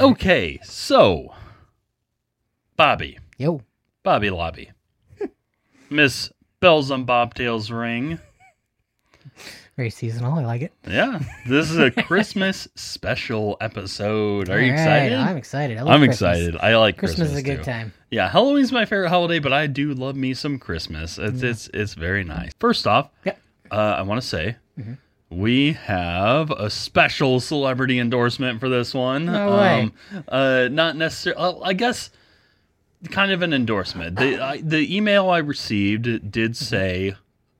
Okay, so Bobby, Yo. Bobby Lobby, Miss Bells on Bobtail's ring. Very seasonal. I like it. Yeah, this is a Christmas special episode. Are you All right, excited? I'm excited. I love I'm Christmas. excited. I like Christmas, Christmas. is a good too. time. Yeah, Halloween's my favorite holiday, but I do love me some Christmas. It's it's it's very nice. First off, Yep. uh, I want to say we have a special celebrity endorsement for this one. No way. Um, uh, not necessarily. I guess kind of an endorsement. The I, the email I received did say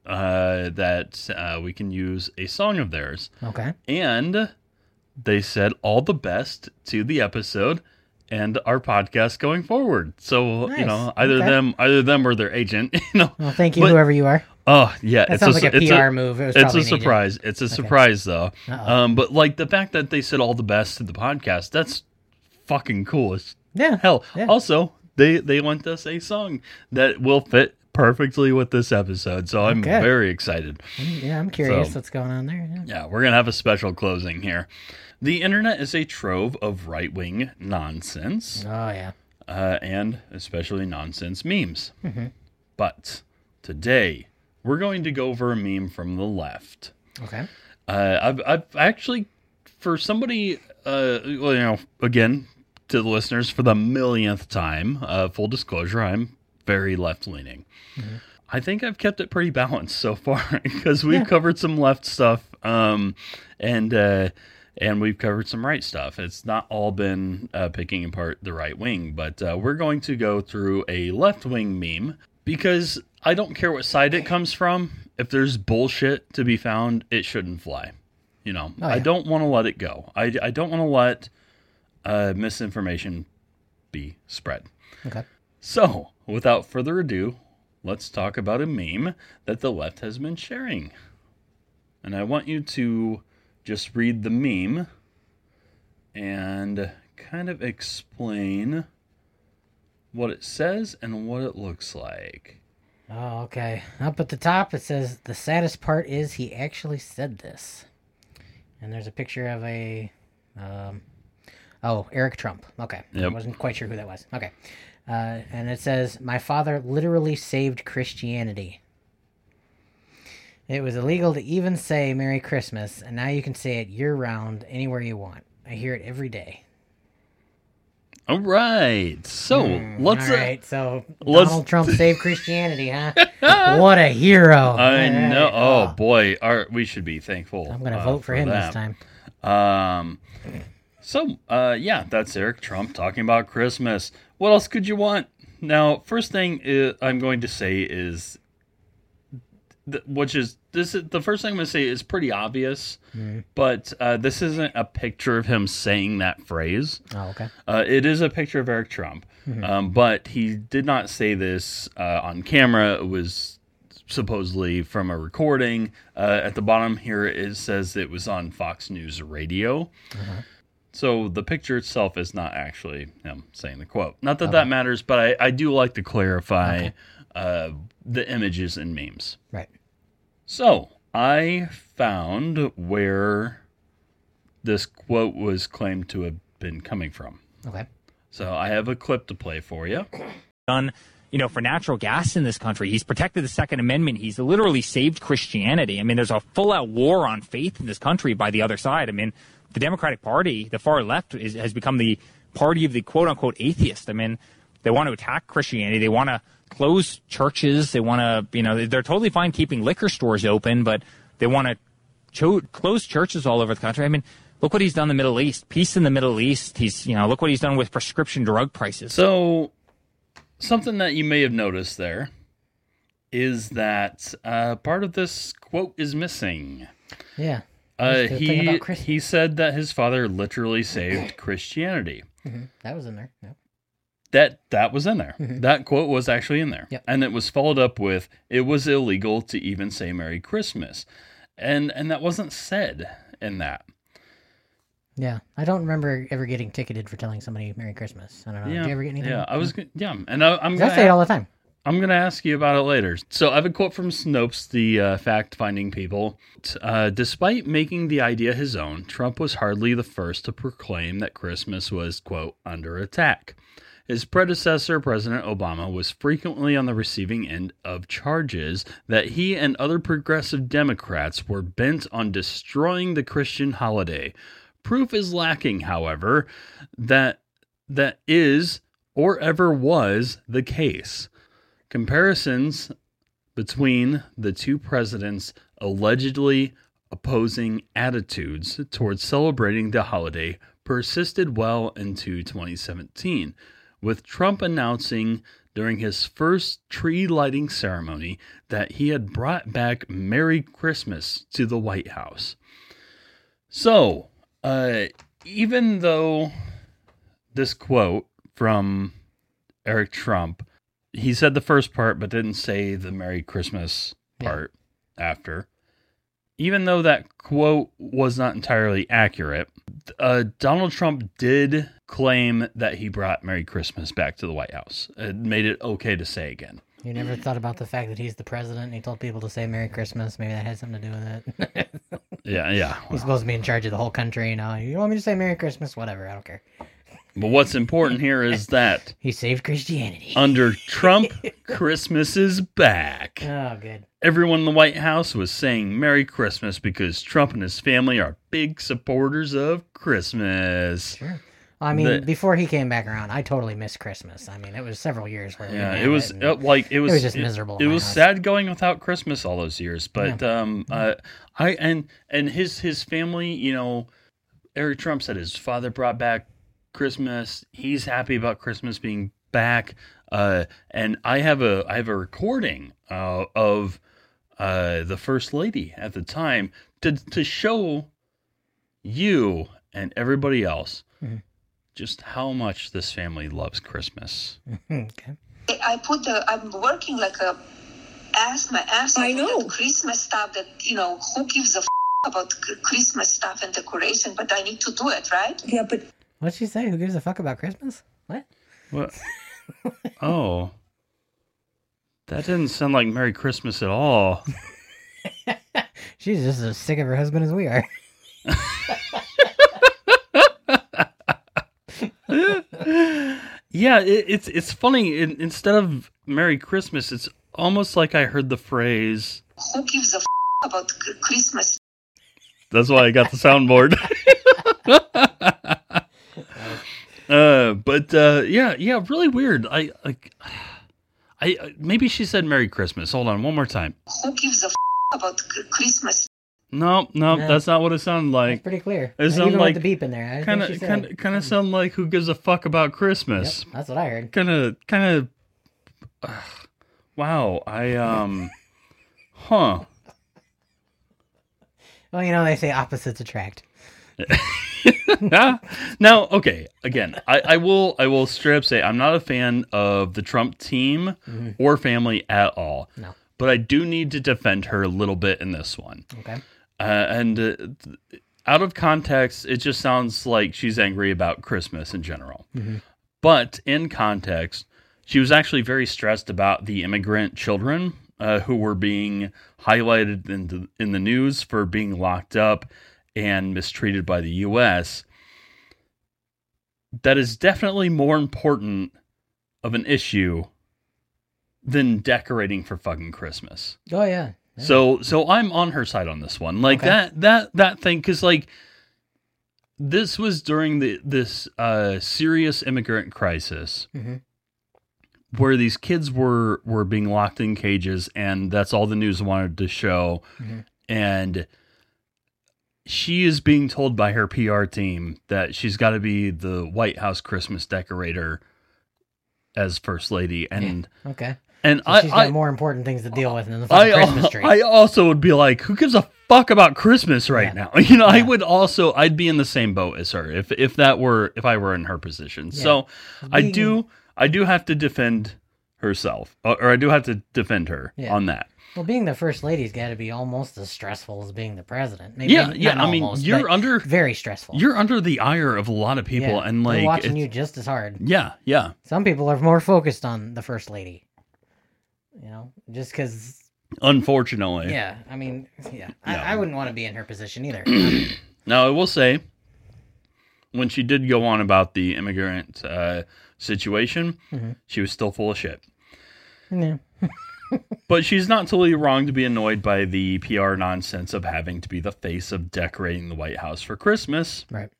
uh, that uh, we can use a song of theirs, Okay. and they said all the best to the episode and our podcast going forward. So you know, either Okay. them, either them or their agent. You know. Well, thank you, But- whoever you are. Oh yeah, That it's sounds a, like a it's PR a, move. It was It's a surprise. It's a surprise though. Um, but like the fact that they said all the best to the podcast, that's fucking cool as Yeah. hell. Yeah. Also, they they lent us a song that will fit perfectly with this episode, so I'm Okay. very excited. Yeah, I'm curious So- what's going on there. Yeah. Yeah, we're gonna have a special closing here. The internet is a trove of right wing nonsense, Oh yeah. uh, and especially nonsense memes. Mm-hmm. But today, we're going to go over a meme from the left. Okay. Uh, I've, I've actually, for somebody, uh, well, you know, again, to the listeners, for the millionth time, uh, full disclosure, I'm very left leaning. I think I've kept it pretty balanced so far because we've Yeah. covered some left stuff, um, and uh, and we've covered some right stuff. It's not all been uh, picking apart the right wing, but uh, we're going to go through a left wing meme because I don't care what side it comes from. If there's bullshit to be found, it shouldn't fly. You know, Oh, I don't want to let it go. I, I don't want to let uh, misinformation be spread. Okay. So, without further ado, let's talk about a meme that the left has been sharing. And I want you to just read the meme and kind of explain what it says and what it looks like. Oh, okay. Up at the top, it says the saddest part is he actually said this, and there's a picture of a, um, oh, Eric Trump. Okay, I wasn't quite sure who that was. Okay, uh, and it says my father literally saved Christianity. It was illegal to even say Merry Christmas, and now you can say it year round anywhere you want. I hear it every day. All right. So, let's Hmm, All right, so let's- Donald Trump saved Christianity, huh? what a hero! I All know. right, Oh boy, our, we should be thankful. I'm gonna uh, vote for him that. this time. Um, so, uh, yeah, that's Eric Trump talking about Christmas. What else could you want? Now, first thing I'm going to say is, th- which is this is the first thing I'm going to say is pretty obvious, but uh, this isn't a picture of him saying that phrase. Oh, okay. Uh, it is a picture of Eric Trump, um, but he did not say this uh, on camera. It was supposedly from a recording. Uh, at the bottom here, it says it was on Fox News Radio. So the picture itself is not actually him saying the quote. Not that that matters, but I, I do like to clarify uh, the images and memes. Right. So I found where this quote was claimed to have been coming from. Okay. So I have a clip to play for you. done, you know, for natural gas in this country. He's protected the Second Amendment. He's literally saved Christianity. I mean, there's a full out war on faith in this country by the other side. I mean, the Democratic Party, the far left, is, has become the party of the quote unquote atheist. I mean, they want to attack Christianity. They want to close churches. They want to, you know, they're totally fine keeping liquor stores open, but they want to cho- close churches all over the country. I mean, look what he's done in the Middle East. Peace in the Middle East. He's, you know, look what he's done with prescription drug prices. So something that you may have noticed there is that uh, part of this quote is missing. Yeah. Uh, Just the thing he he said that his father literally saved Christianity. That was in there. Yeah. That that was in there. That quote was actually in there, Mm-hmm. Yep. and it was followed up with, "It was illegal to even say Merry Christmas," and and that wasn't said in that. Yeah. I don't remember ever getting ticketed for telling somebody Merry Christmas. I don't know. Yeah, Did you ever get anything? yeah. I was, yeah, and I, I'm 'Cause I say it all the time. I'm going to ask you about it later. So I have a quote from Snopes, the uh, fact finding people. Uh, Despite making the idea his own, Trump was hardly the first to proclaim that Christmas was, quote, under attack. His predecessor, President Obama, was frequently on the receiving end of charges that he and other progressive Democrats were bent on destroying the Christian holiday. Proof is lacking, however, that that is or ever was the case. Comparisons between the two presidents' allegedly opposing attitudes towards celebrating the holiday persisted well into 2017, with Trump announcing during his first tree lighting ceremony that he had brought back Merry Christmas to the White House. So, uh, even though this quote from Eric Trump he said the first part, but didn't say the Merry Christmas Yeah. part after. Even though that quote was not entirely accurate, uh, Donald Trump did claim that he brought Merry Christmas back to the White House. It made it okay to say again. You never thought about the fact that he's the president and he told people to say Merry Christmas. Maybe that had something to do with it. Yeah, yeah. he's supposed to be in charge of the whole country. You know, you want me to say Merry Christmas? Whatever, I don't care. But what's important here is that He saved Christianity. under Trump, Christmas is back. oh, good. Everyone in the White House was saying Merry Christmas because Trump and his family are big supporters of Christmas. Sure. I mean, The- before he came back around, I totally missed Christmas. I mean, it was several years where we Yeah, didn't it have was and- uh, like it was, was just miserable It, in my was house. sad going without Christmas all those years, but um, uh, I and and his his family, you know, Eric Trump said his father brought back Christmas. He's happy about Christmas being back. Uh, and I have a I have a recording uh, of uh, the first lady at the time to to show you and everybody else Mhm. just how much this family loves Christmas. okay. I put the, I'm working like a ass my ass I know. Christmas stuff that, you know, who gives a f- about Christmas stuff and decoration, but I need to do it, right? Yeah, but What'd she say? Who gives a fuck about Christmas? What? What? oh. That didn't sound like Merry Christmas at all. She's just as sick of her husband as we are. yeah, it, it's it's funny. In, instead of Merry Christmas, it's almost like I heard the phrase. Who gives a f- about c- Christmas That's why I got the soundboard. uh, but uh, yeah, yeah, really weird. I like. I I- maybe she said Merry Christmas. Hold on, one more time. who gives a f- about Christmas No, no, Yeah. that's not what it sounded It's like. pretty clear. It I sounded like with the beep in there. Kind of, she kind of, kind of sound like who gives a fuck about Christmas. Yep, that's what I heard. kind of kind of wow i um huh Well, you know they say opposites attract. now okay again I, I will i will straight up say i'm not a fan of the trump team or family at all Mm-hmm. No. but i do need to defend her a little bit in this one Okay. uh, and uh, out of context it just sounds like she's angry about christmas in general but in context she was actually very stressed about the immigrant children uh, who were being highlighted in the, in the news for being locked up and mistreated by the us that is definitely more important of an issue than decorating for fucking christmas Oh yeah. Yeah. so so I'm on her side on this one. Like Okay. that that that thing cuz like this was during the this uh serious immigrant crisis Mhm. where these kids were were being locked in cages and that's all the news wanted to show Mhm. and she is being told by her PR team that she's got to be the White House Christmas decorator as first lady and Okay. and So I she's got I, more important things to deal with than the I, Christmas tree. I also would be like, who gives a fuck about Christmas right Yeah. now? You know, I would also, I'd be in the same boat as her if if that were if I were in her position. So I do, I do have to defend herself, or, or I do have to defend her Yeah. on that. Well, being the first lady's got to be almost as stressful as being the president. Maybe Yeah, yeah. I mean, almost, you're under, very stressful. you're under the ire of a lot of people, Yeah, and they're like, watching you just as hard. yeah, yeah. Some people are more focused on the first lady. You know, just because. Unfortunately. Yeah, I mean, yeah, Yeah. I, I wouldn't want to be in her position either. Now, I will say, when she did go on about the immigrant uh, situation, Mhm. she was still full of shit. yeah. But she's not totally wrong to be annoyed by the PR nonsense of having to be the face of decorating the White House for Christmas Right.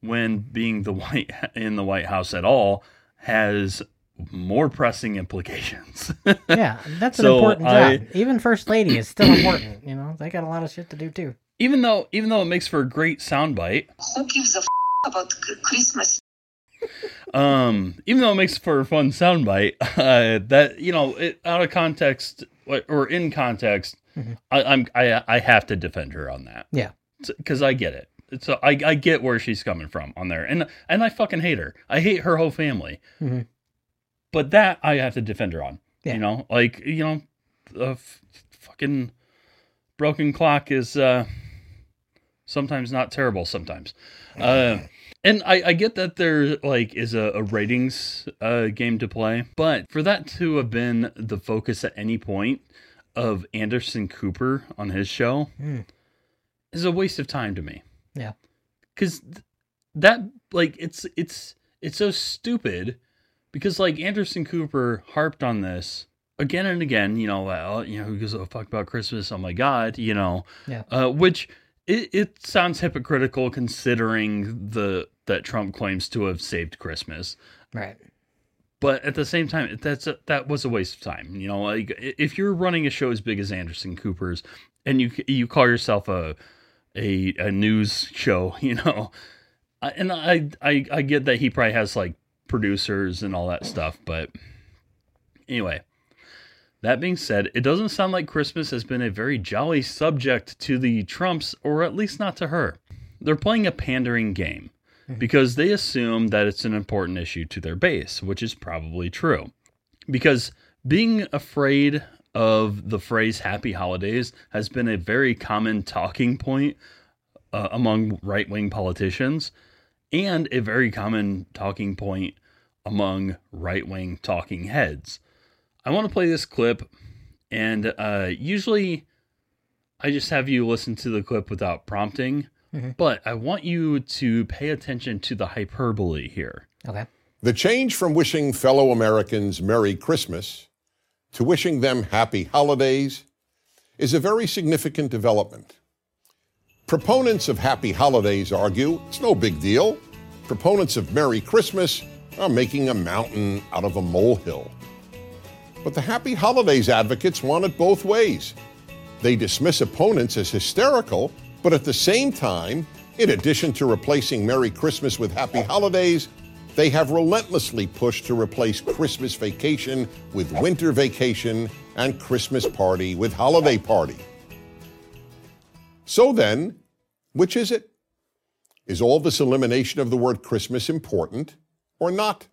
when being the white in the White House at all has more pressing implications. Yeah, that's an So important I- job. Even first lady is still important. You know, they got a lot of shit to do too. even though even though it makes for a great soundbite, Who gives a f- about c- Christmas? Um, even though it makes for a fun soundbite, uh, that you know, it, out of context or- in context, Mhm. I, I'm I I have to defend her on that. Yeah. because I get it. So I I get where she's coming from on there, and and I fucking hate her. I hate her whole family. Mhm. But that I have to defend her on. Yeah. You know, like you know, a f- fucking broken clock is uh sometimes not terrible. Sometimes, uh, and I I get that there like is a, a ratings uh game to play, but for that to have been the focus at any point of Anderson Cooper on his show Mm. is a waste of time to me. Yeah. Cuz that like it's it's it's so stupid because like Anderson Cooper harped on this again and again, you know, well, you know, who gives a fuck about Christmas? Oh my god, you know. Yeah. Uh which it, it sounds hypocritical considering the that Trump claims to have saved Christmas. Right. but at the same time that's a, that was a waste of time. You know like if you're running a show as big as anderson cooper's and you you call yourself a a, a news show you know I- and I, I i get that he probably has like producers and all that stuff but anyway that being said it doesn't sound like christmas has been a very jolly subject to the trumps or at least not to her they're playing a pandering game because they assume that it's an important issue to their base, which is probably true. Because being afraid of the phrase happy holidays has been a very common talking point uh, among right wing politicians and a very common talking point among right wing talking heads. I want to play this clip, and uh, usually I just have you listen to the clip without prompting. But I want you to pay attention to the hyperbole here. Okay. The change from wishing fellow Americans Merry Christmas to wishing them Happy Holidays is a very significant development. Proponents of Happy Holidays argue it's no big deal. Proponents of Merry Christmas are making a mountain out of a molehill. But the Happy Holidays advocates want it both ways. They dismiss opponents as hysterical, but at the same time, in addition to replacing Merry Christmas with Happy Holidays, they have relentlessly pushed to replace Christmas vacation with winter vacation and Christmas party with holiday party. So then, which is it? Is all this elimination of the word Christmas important or not?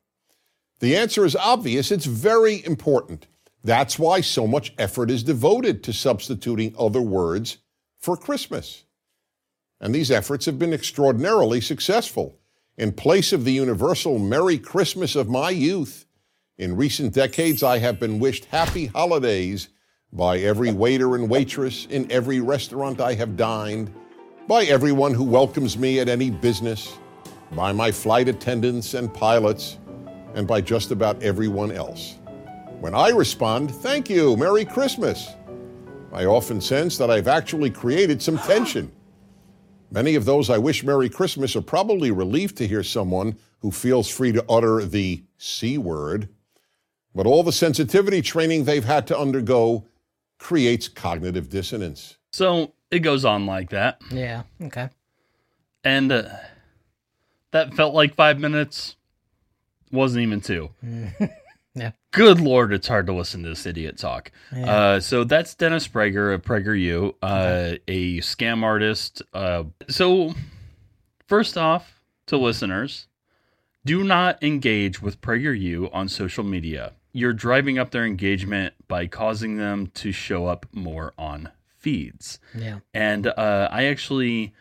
The answer is obvious it's very important. That's why so much effort is devoted to substituting other words for Christmas. And these efforts have been extraordinarily successful. In place of the universal Merry Christmas of my youth, in recent decades I have been wished happy holidays by every waiter and waitress in every restaurant I have dined, by everyone who welcomes me at any business, by my flight attendants and pilots, and by just about everyone else. When I respond, thank you, Merry Christmas, I often sense that I've actually created some tension. Many of those I wish Merry Christmas are probably relieved to hear someone who feels free to utter the C word, but all the sensitivity training they've had to undergo creates cognitive dissonance. So it goes on like that. Yeah. Okay. And uh, that felt like five minutes. Wasn't even two. Yeah. Good lord, it's hard to listen to this idiot talk. Yeah. Uh, so that's Dennis Prager of PragerU, uh, a scam artist. Uh, so, first off, to listeners, do not engage with PragerU on social media. You're driving up their engagement by causing them to show up more on feeds. Yeah. And uh, I actually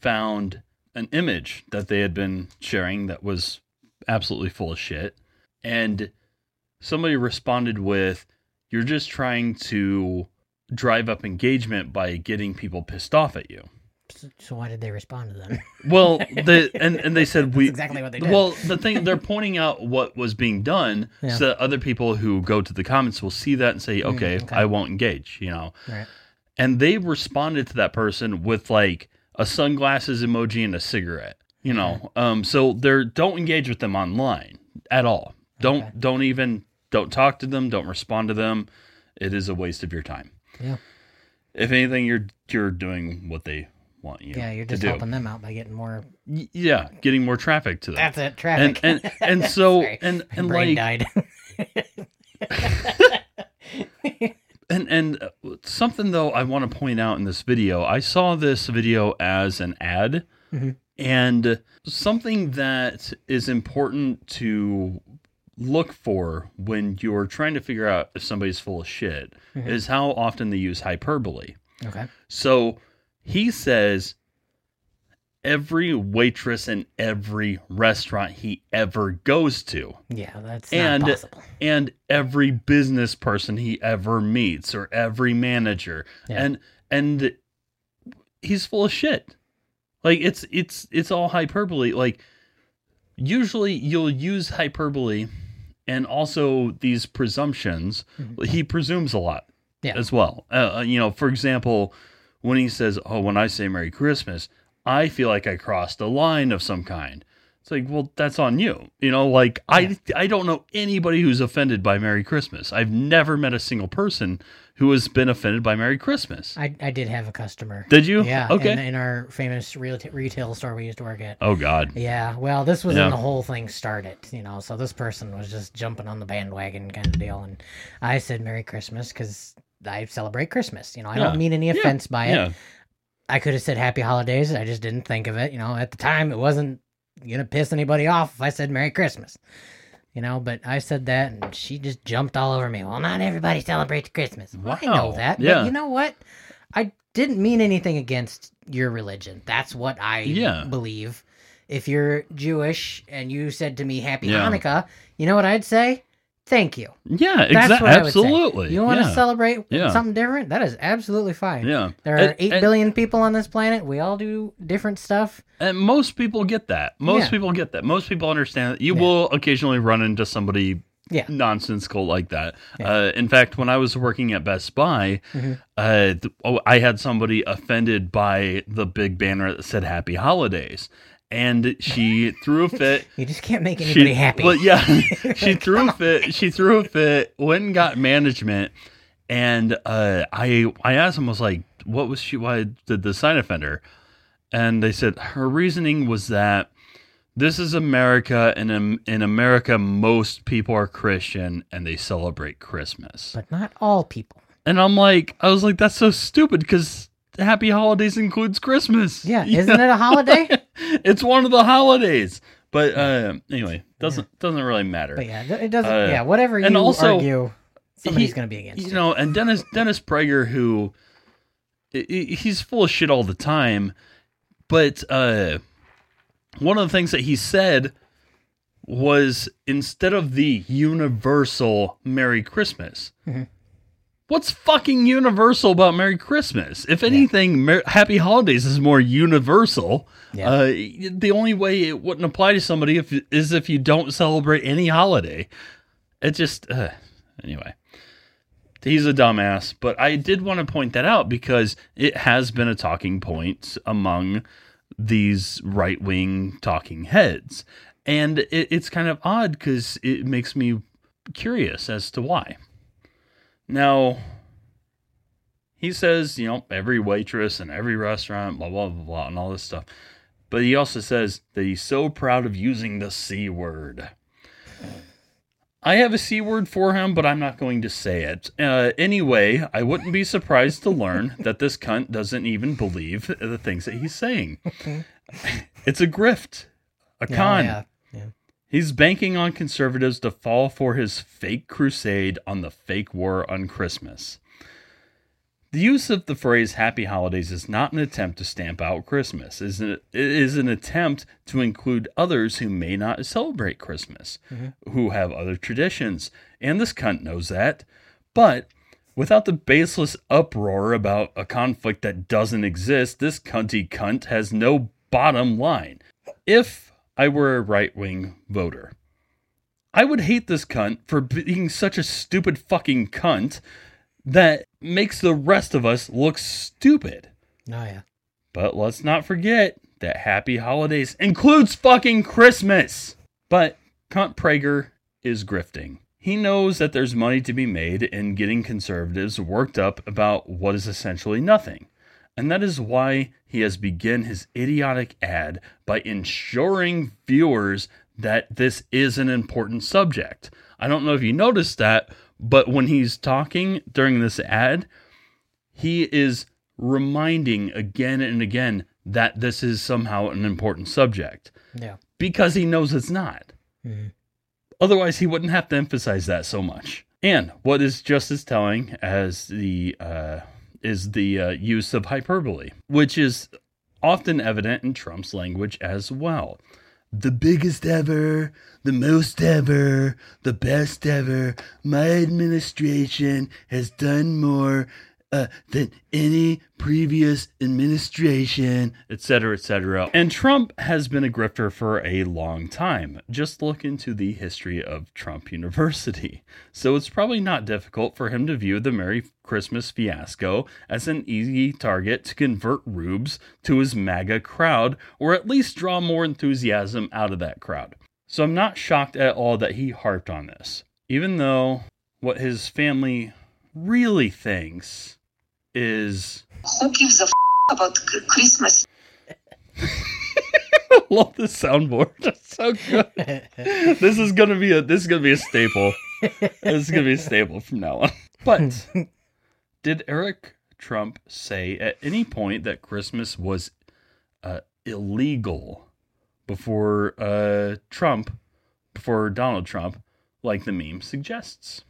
found an image that they had been sharing that was absolutely full of shit. And somebody responded with, you're just trying to drive up engagement by getting people pissed off at you. So, so why did they respond to them? Well, the and and they said we exactly what they did. Well, the thing they're pointing out what was being done Yeah. so that other people who go to the comments will see that and say, mm, okay, okay. I won't engage, you know. right. And they responded to that person with like a sunglasses emoji and a cigarette, you know. Um, so they're don't engage with them online at all. Don't Okay. don't even don't talk to them. Don't respond to them. It is a waste of your time. Yeah. If anything, you're you're doing what they want you. Yeah, you're to just do. helping them out by getting more. Yeah, getting more traffic to them. That's it, and traffic. and and so Sorry. and and like died. and and uh, something though I want to point out in this video. I saw this video as an ad, Mhm. And something that is important to look for when you're trying to figure out if somebody's full of shit Mhm. is how often they use hyperbole. okay. So he says every waitress in every restaurant he ever goes to Yeah, that's And- not possible. and every business person he ever meets or every manager Yeah. and and he's full of shit like it's it's it's all hyperbole. Like usually you'll use hyperbole and also these presumptions. He presumes a lot Yeah. as well. Uh, uh, you know for example when he says oh when i say merry christmas i feel like i crossed a line of some kind it's like, well, that's on you. You know, like I I don't know anybody who's offended by Merry Christmas. I've never met a single person who has been offended by Merry Christmas. I, I did have a customer. Did you? Yeah. Okay. In, in our famous real retail store we used to work at. oh God. Yeah, well, this was Yeah. when the whole thing started, you know. So this person was just jumping on the bandwagon kind of deal, and I said "Merry Christmas" because I celebrate Christmas. You know, I Yeah. don't mean any Yeah. offense by it. Yeah. I could have said "Happy Holidays." I just didn't think of it. You know, at the time, it wasn't gonna piss anybody off if I said "Merry Christmas." You know, but I said that, and she just jumped all over me. Well, not everybody celebrates Christmas. Well, I know Wow. that, Yeah. but you know what? I didn't mean anything against your religion. That's what I Yeah. believe. If you're Jewish and you said to me "Happy Yeah. Hanukkah," you know what I'd say? Thank you. Yeah. Exactly. what I would say. Absolutely. You want to celebrate Yeah. something different? That is absolutely fine. Yeah. There are And- eight and- billion people on this planet. We all do different stuff. And most people get that. Most Yeah. people get that. Most people understand that. You Yeah. will occasionally run into somebody Yeah. nonsensical like that. Yeah. Uh, in fact, when I was working at Best Buy, Mhm. uh, th- oh, I had somebody offended by the big banner that said "Happy Holidays," and she threw a fit. You just can't make anybody she, happy. Well, yeah, she threw a fit. She threw a fit. Went and got management, and uh, I I asked him, I was like, "What was she? Why did the sign offender?" And they said her reasoning was that this is America, and in, in America, most people are Christian and they celebrate Christmas. but not all people. And I'm like, I was like, that's so stupid because Happy Holidays includes Christmas. Yeah, isn't it a holiday? it's one of the holidays. But uh, anyway, doesn't doesn't really matter. But yeah, it doesn't. Uh, yeah, whatever you and also, argue, somebody's going to be against you it. know, and Dennis Dennis Prager, who he's full of shit all the time, but uh, one of the things that he said was instead of the universal Merry Christmas. Mhm. What's fucking universal about Merry Christmas? If anything, Mer- Happy Holidays is more universal. Yeah. Uh, the only way it wouldn't apply to somebody if is if you don't celebrate any holiday. It just uh, anyway. He's a dumbass, but I did want to point that out because it has been a talking point among these right wing talking heads. And it, it's kind of odd because it makes me curious as to why. Now, he says, you know, every waitress and every restaurant, blah, blah, blah, blah, and all this stuff. But he also says that he's so proud of using the C word. I have a C word for him, but I'm not going to say it. Uh, anyway, I wouldn't be surprised to learn that this cunt doesn't even believe the things that he's saying. it's a grift, a con. yeah, yeah. He's banking on conservatives to fall for his fake crusade on the fake war on Christmas. The use of the phrase happy holidays is not an attempt to stamp out Christmas. It is an, attempt to include others who may not celebrate Christmas, mm-hmm. who have other traditions. And this cunt knows that. But without the baseless uproar about a conflict that doesn't exist, this cunty cunt has no bottom line. If I were a right wing voter, I would hate this cunt for being such a stupid fucking cunt that makes the rest of us look stupid. Oh yeah. But let's not forget that Happy Holidays includes fucking Christmas. But Cunt Prager is grifting. He knows that there's money to be made in getting conservatives worked up about what is essentially nothing. And that is why he has begun his idiotic ad by ensuring viewers that this is an important subject. I don't know if you noticed that, but when he's talking during this ad, he is reminding again and again that this is somehow an important subject Yeah. because he knows it's not. Otherwise, he wouldn't have to emphasize that so much. And what is just as telling as the uh, is the uh, use of hyperbole, which is often evident in Trump's language as well. The biggest ever, the most ever, the best ever. My administration has done more uh, than any previous administration, etc., etc. And Trump has been a grifter for a long time. Just look into the history of Trump University. So it's probably not difficult for him to view the Merry Christmas fiasco as an easy target to convert rubes to his MAGA crowd, or at least draw more enthusiasm out of that crowd. So I'm not shocked at all that he harped on this, even though what his family really thinks is Who gives a f- about Christmas? I love this soundboard. It's so good. this is gonna be a this is gonna be a staple. this is gonna be a staple from now on. But did Eric Trump say at any point that Christmas was uh, illegal before uh, Trump, before Donald Trump, like the meme suggests?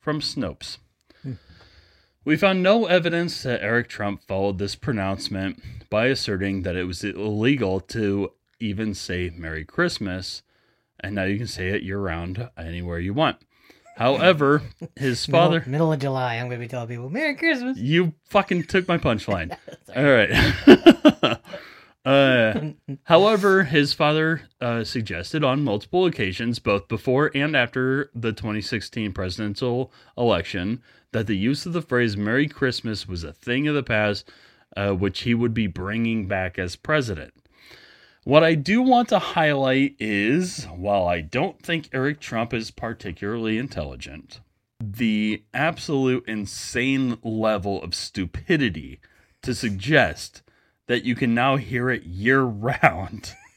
From Snopes. We found no evidence that Eric Trump followed this pronouncement by asserting that it was illegal to even say Merry Christmas, and now you can say it year round anywhere you want. However, his father. Middle, middle of July, I'm gonna be telling people Merry Christmas. You fucking took my punchline. All right. uh, however, his father uh, suggested on multiple occasions, both before and after the 2016 presidential election, that the use of the phrase Merry Christmas was a thing of the past, uh, which he would be bringing back as president. What I do want to highlight is while I don't think Eric Trump is particularly intelligent, the absolute insane level of stupidity to suggest that you can now hear it year round.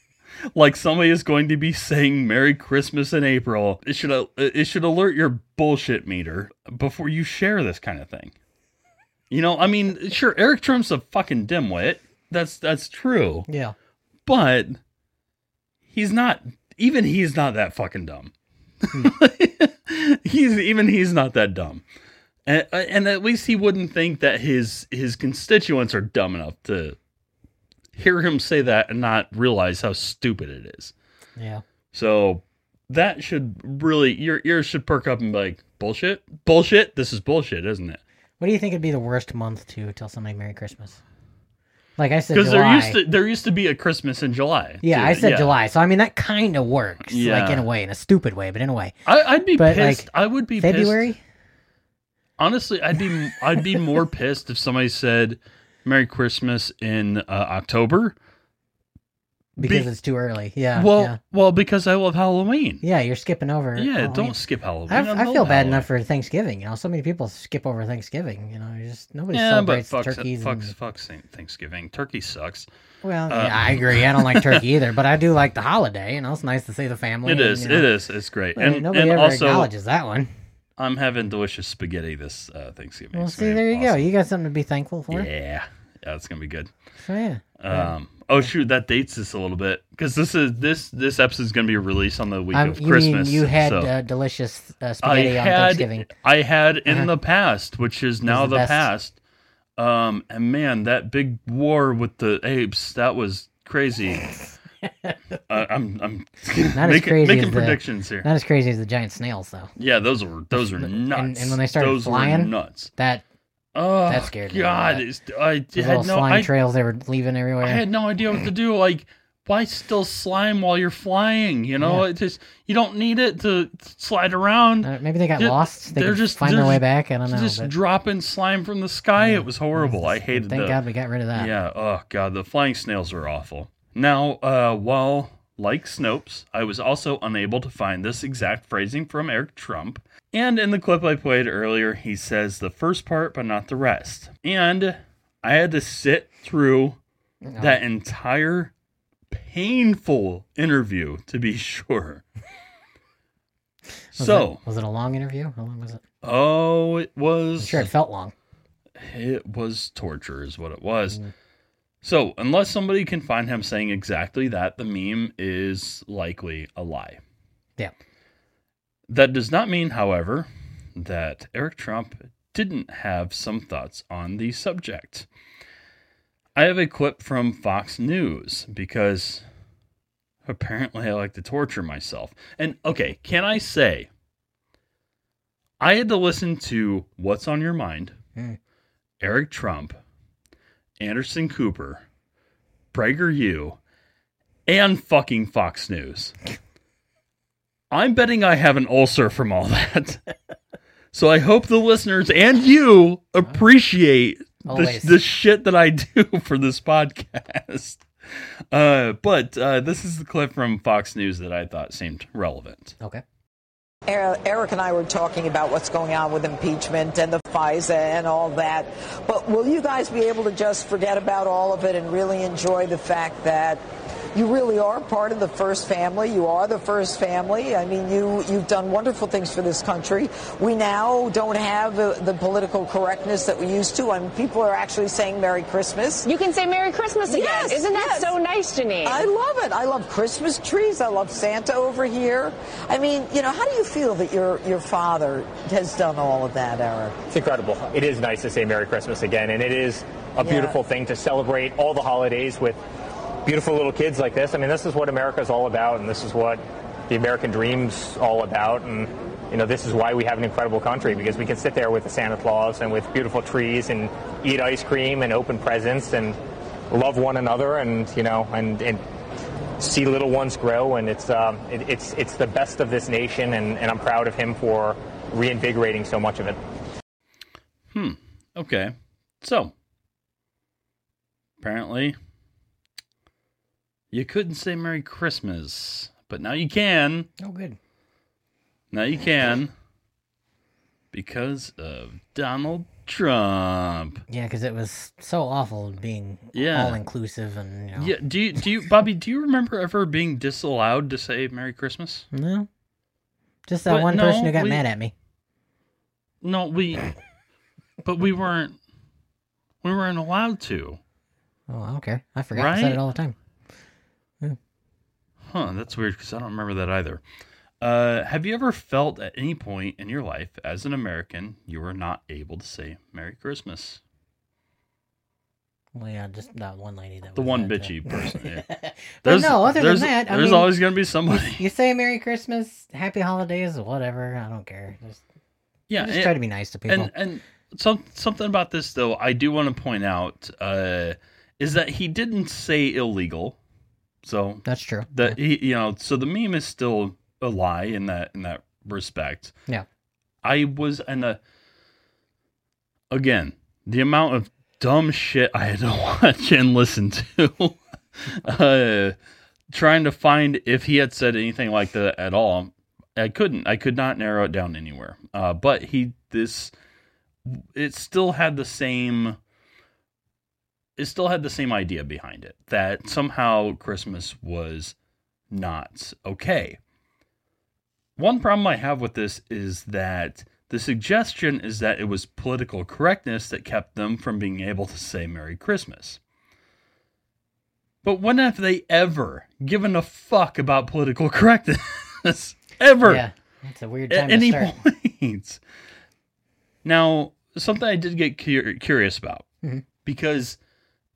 like somebody is going to be saying Merry Christmas in April. It should uh, it should alert your bullshit meter before you share this kind of thing. You know, I mean, sure, Eric Trump's a fucking dimwit. That's that's true Yeah. but he's not even he's not that fucking dumb he's even he's not that dumb and, and at least he wouldn't think that his his constituents are dumb enough to hear him say that and not realize how stupid it is Yeah. so that should really your ears should perk up and be like bullshit bullshit this is bullshit isn't it What do you think would be the worst month to tell somebody Merry Christmas? Like I said, because there used to there used to be a christmas in july yeah, too. I said July. So I mean that kind of works, yeah. like in a way, in a stupid way, but in a way. I, i'd be But, pissed like, i would be pissed. February. Honestly, I'd be I'd be more pissed if somebody said "Merry Christmas" in uh, October. because Be- it's too early. Yeah. well, yeah. well, because I love Halloween. Yeah, you're skipping over. Yeah, Halloween. don't skip Halloween. I, I feel bad Halloween. enough for Thanksgiving. You know, so many people skip over Thanksgiving. You know, just nobody Yeah, but celebrates turkeys. fuck, and, Thanksgiving. Turkey sucks. well, uh, yeah, I agree. I don't like turkey either, but I do like the holiday. You know, it's nice to see the family. It and, is. you know, It is. It's great. And, nobody and ever also, acknowledges that one. I'm having delicious spaghetti this uh, Thanksgiving. Well, It's see, there you go. You got something to be thankful for. Yeah, yeah, it's gonna be good. So yeah. Um, oh shoot, that dates this a little bit because this is this this episode is gonna be released on the week Um, of you Christmas. mean you had so- uh, delicious uh, I spaghetti on had Thanksgiving? I had in Uh-huh. the past, which is now the the, past. Um, and man, that big war with the apes that was crazy. I'm I'm Not as making, crazy making as the- predictions here. Not as crazy as the giant snails, though. Yeah, those were those were nuts. and when they started those flying, nuts. That Oh, that scared me God. I those had no, slime I, trails they were leaving everywhere. I had no idea what to do. Like, why still slime while you're flying? You know, Yeah. it just you don't need it to slide around. Uh, maybe they got They're- lost. They they're could just- find their way back. I don't know. just but dropping slime from the sky. It was horrible. I hated thank that. God we got rid of that. Yeah. Oh God, the flying snails are awful. Now, uh, while like Snopes, I was also unable to find this exact phrasing from Eric Trump. And in the clip I played earlier, he says the first part, but not the rest. And I had to sit through that entire painful interview to be sure. Was so, it, was it a long interview? How long was it? oh, it I'm was sure it felt long. it was torture, is what it was. Mm. So, unless somebody can find him saying exactly that, the meme is likely a lie. Yeah. That does not mean, however, that Eric Trump didn't have some thoughts on the subject. I have a clip from Fox News because apparently I like to torture myself. And okay, can I say I had to listen to What's on Your Mind, Hmm. Eric Trump, Anderson Cooper, PragerU, and fucking Fox News. I'm betting I have an ulcer from all that. so I hope the listeners and you appreciate the, the shit that I do for this podcast. Uh, but uh, this is the clip from Fox News that I thought seemed relevant. Okay. Er- Eric and I were talking about what's going on with impeachment and the FISA and all that. But will you guys be able to just forget about all of it and really enjoy the fact that you really are part of the first family? You are the first family. I mean, you, you've done wonderful things for this country. We now don't have the, the political correctness that we used to. I mean, people are actually saying Merry Christmas. You can say Merry Christmas again. Yes, Isn't that yes. so nice, Jeanine? I love it. I love Christmas trees. I love Santa over here. I mean, you know, how do you feel that your your father has done all of that, Eric? It's incredible. It is nice to say Merry Christmas again, and it is a Yeah. beautiful thing to celebrate all the holidays with beautiful little kids like this. I mean, this is what America is all about, and this is what the American dream's all about, and you know, this is why we have an incredible country because we can sit there with the Santa Claus and with beautiful trees and eat ice cream and open presents and love one another, and you know, and and see little ones grow, and it's um, it, it's it's the best of this nation, and, and I'm proud of him for reinvigorating so much of it. Hmm. Okay. So, apparently, you couldn't say Merry Christmas, but now you can. Oh, good. Now you can because of Donald Trump. Yeah, because it was so awful being Yeah. all inclusive and you know. Yeah, do you do you Bobby, do you remember ever being disallowed to say Merry Christmas? No. Just that But one person who got we- mad at me. No, we but we weren't we weren't allowed to. Oh, I don't care. I forgot. I said it all the time. Huh, that's weird because I don't remember that either. Uh, have you ever felt at any point in your life as an American you were not able to say Merry Christmas? Well, yeah, just that one lady that The was one bitchy person. Yeah. But no, other than there's, that, I there's mean- always going to be somebody. You say Merry Christmas, Happy Holidays, whatever. I don't care. Just, Yeah, just and- try to be nice to people. And and some something about this though, I do want to point out uh, is that he didn't say illegal. So That's true. that he, you know, so the meme is still a lie in that in that respect. Yeah. I was in a again the amount of dumb shit I had to watch and listen to, uh, trying to find if he had said anything like that at all. I couldn't. I could not narrow it down anywhere. Uh, but he this it still had the same it still had the same idea behind it that somehow Christmas was not okay. One problem I have with this is that the suggestion is that it was political correctness that kept them from being able to say Merry Christmas. But when have they ever given a fuck about political correctness? ever? Yeah, it's a weird time at to any start. point. Now, something I did get cur- curious about Mhm. because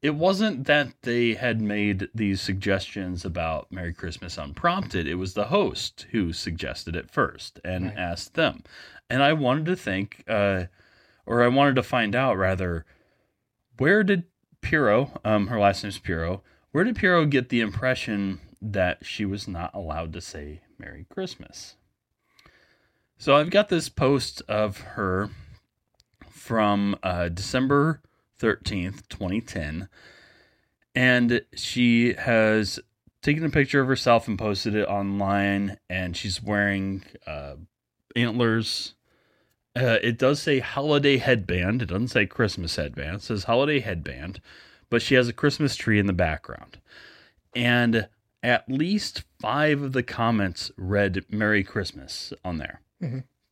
it wasn't that they had made these suggestions about Merry Christmas unprompted. It was the host who suggested it first and Right. asked them. And I wanted to think, uh, or I wanted to find out rather, where did Pirro, um, her last name's Pirro, where did Pirro get the impression that she was not allowed to say Merry Christmas? So I've got this post of her from uh, December 13th, 2010. And she has taken a picture of herself and posted it online. And she's wearing uh, antlers. Uh, it does say holiday headband. It doesn't say Christmas headband. It says holiday headband. But she has a Christmas tree in the background. And at least five of the comments read Merry Christmas on there.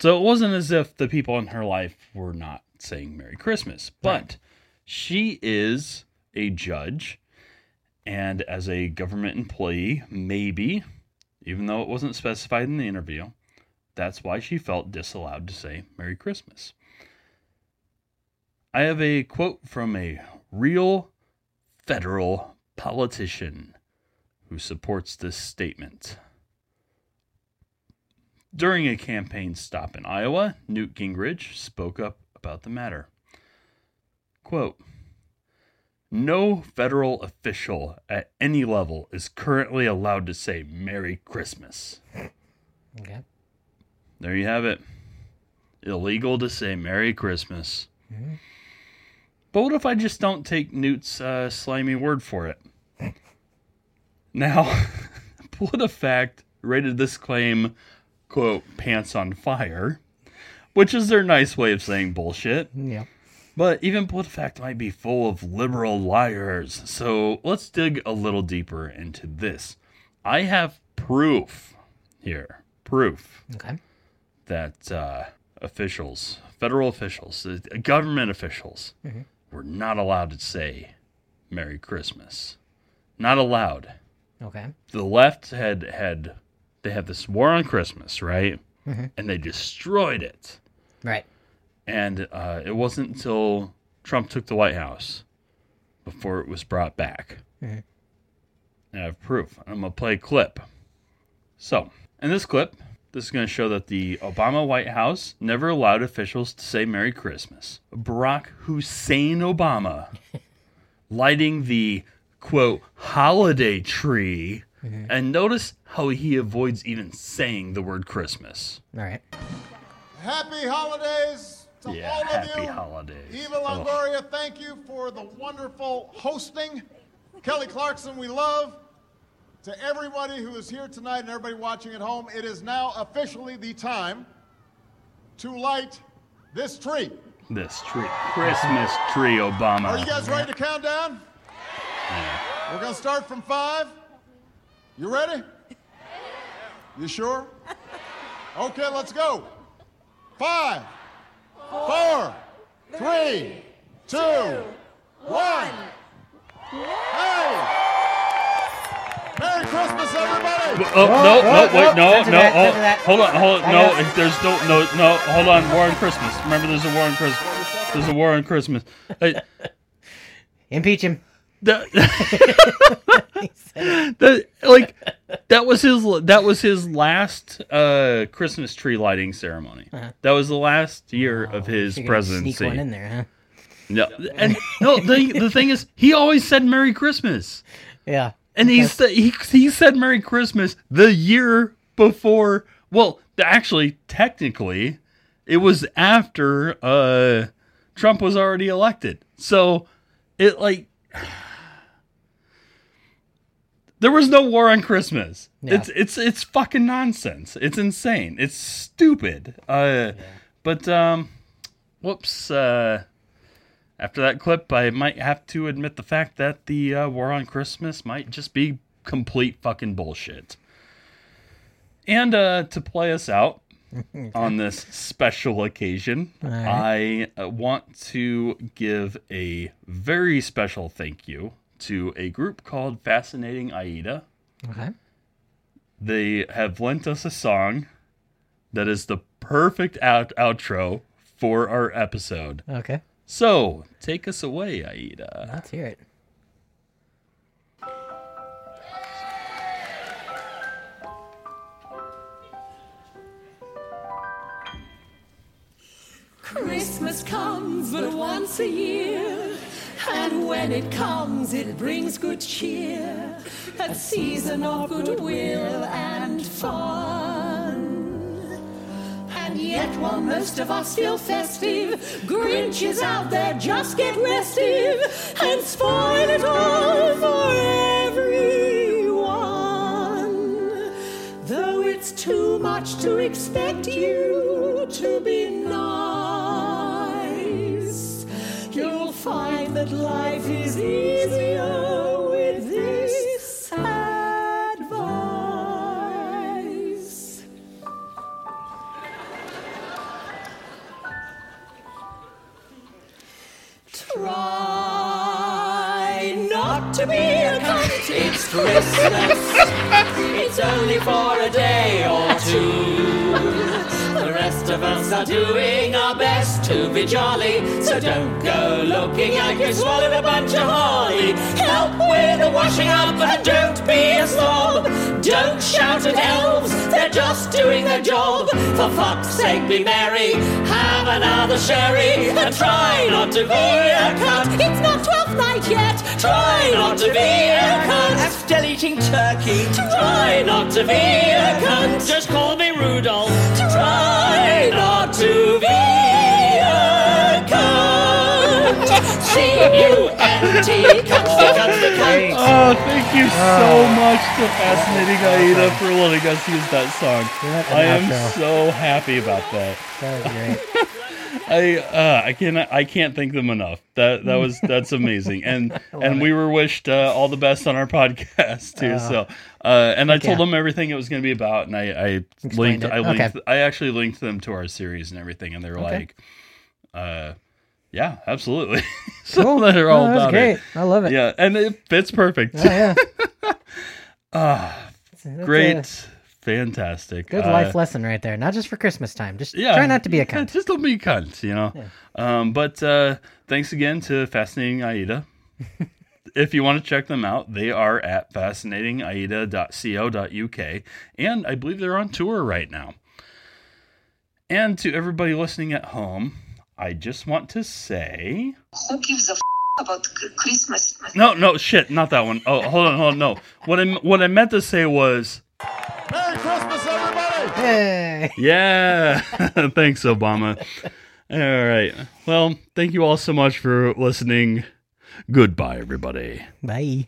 So it wasn't as if the people in her life were not saying Merry Christmas, but she is a judge. And as a government employee, maybe, even though it wasn't specified in the interview, that's why she felt disallowed to say Merry Christmas. I have a quote from a real federal politician who supports this statement. During a campaign stop in Iowa, Newt Gingrich spoke up about the matter. Quote No federal official at any level is currently allowed to say Merry Christmas. Okay. There you have it. Illegal to say Merry Christmas. But what if I just don't take Newt's uh, slimy word for it? Now, PolitiFact rated this claim, quote, pants on fire, which is their nice way of saying bullshit. Yeah. But even PolitiFact might be full of liberal liars. So let's dig a little deeper into this. I have proof here. Proof Okay. that uh, officials, federal officials, uh, government officials, were not allowed to say Merry Christmas. Not allowed. Okay. The left had had they had this war on Christmas, right? And they destroyed it. Right. And uh, it wasn't until Trump took the White House before it was brought back. And I have proof. I'm going to play a clip. So, in this clip, this is going to show that the Obama White House never allowed officials to say Merry Christmas. Barack Hussein Obama lighting the quote holiday tree. And notice how he avoids even saying the word Christmas. All right. Happy holidays to Yeah, all of happy you. holidays. Eva. Longoria, thank you for the wonderful hosting. Kelly Clarkson, we love. To everybody who is here tonight and everybody watching at home, it is now officially the time to light this tree. This tree, Christmas tree, Obama. Are you guys ready to count down? We're going to start from five. You ready? You sure? Okay, let's go. Five, four, three, two, one. Hey! Merry Christmas, everybody! Oh no, no, wait, no, no, oh, hold on, hold on, no, if there's no, no, no, hold on, war on Christmas. Remember, there's a war on Christmas. There's a war on Christmas. Hey, Impeach him. That, that, like, that was his, that was his last uh, Christmas tree lighting ceremony. That was the last year of his presidency. Sneak one in there, huh? No, and no, the the thing is, he always said Merry Christmas. Yeah. And he said he, he said Merry Christmas the year before. Well, actually, technically, it was after uh, Trump was already elected. So it like there was no war on Christmas. Yeah. It's it's it's fucking nonsense. It's insane. It's stupid. Uh, but um, whoops. Uh, after that clip, I might have to admit the fact that the uh, war on Christmas might just be complete fucking bullshit. And uh, to play us out on this special occasion, I uh, want to give a very special thank you to a group called Fascinating Aida. Okay. They have lent us a song that is the perfect out- outro for our episode. Okay. So take us away, Aida. Let's hear it. Christmas comes but once a year and when it comes, it brings good cheer, a season of goodwill and fun. And yet, while most of us feel festive, Grinches out there just get restive and spoil it all for everyone. Though it's too much to expect you to be nice, that life is easier with this advice. Try not to be a cunt. It's Christmas. it's only for a day or two. The rest of us are doing our best to be jolly. So don't go looking like you swallowed a bunch of holly. Help with the washing up and don't be a slob. Don't shout at elves, they're just doing their job. For fuck's sake, be merry. Have another sherry and try not to be a cunt. It's not 12th night yet. Try not to be a cunt. After eating turkey. Try not to be a cunt. Just call me Rudolph. Try Oh, thank you so much to Fascinating Aida for letting us use that song. I am so happy about that. That was great. I uh, I can't I can't thank them enough. That that was that's amazing. And and we were wished uh, all the best on our podcast too. so uh, and I told yeah. them everything it was going to be about, and I I linked it. I linked Okay. I actually linked them to our series and everything, and they were like, uh, yeah, absolutely. so Cool. they're all Oh, that's about great. it. I love it. Yeah, and it fits perfect. Oh, yeah. Ah, That's a Great, fantastic. Good Uh, life lesson right there. Not just for Christmas time. Just yeah, try not to be a yeah, cunt. Just don't be a cunt, you know. Um, but uh, thanks again to Fascinating Aida. if you want to check them out, they are at fascinatingaida.co.uk, and I believe they're on tour right now. And to everybody listening at home, I just want to say, Who gives a f- about Christmas? no, no, shit, not that one. Oh, hold on, hold on, no. What I what I meant to say was, Merry Christmas, everybody! Hey. Yeah. Thanks, Obama. All right. Well, thank you all so much for listening. Goodbye, everybody. Bye.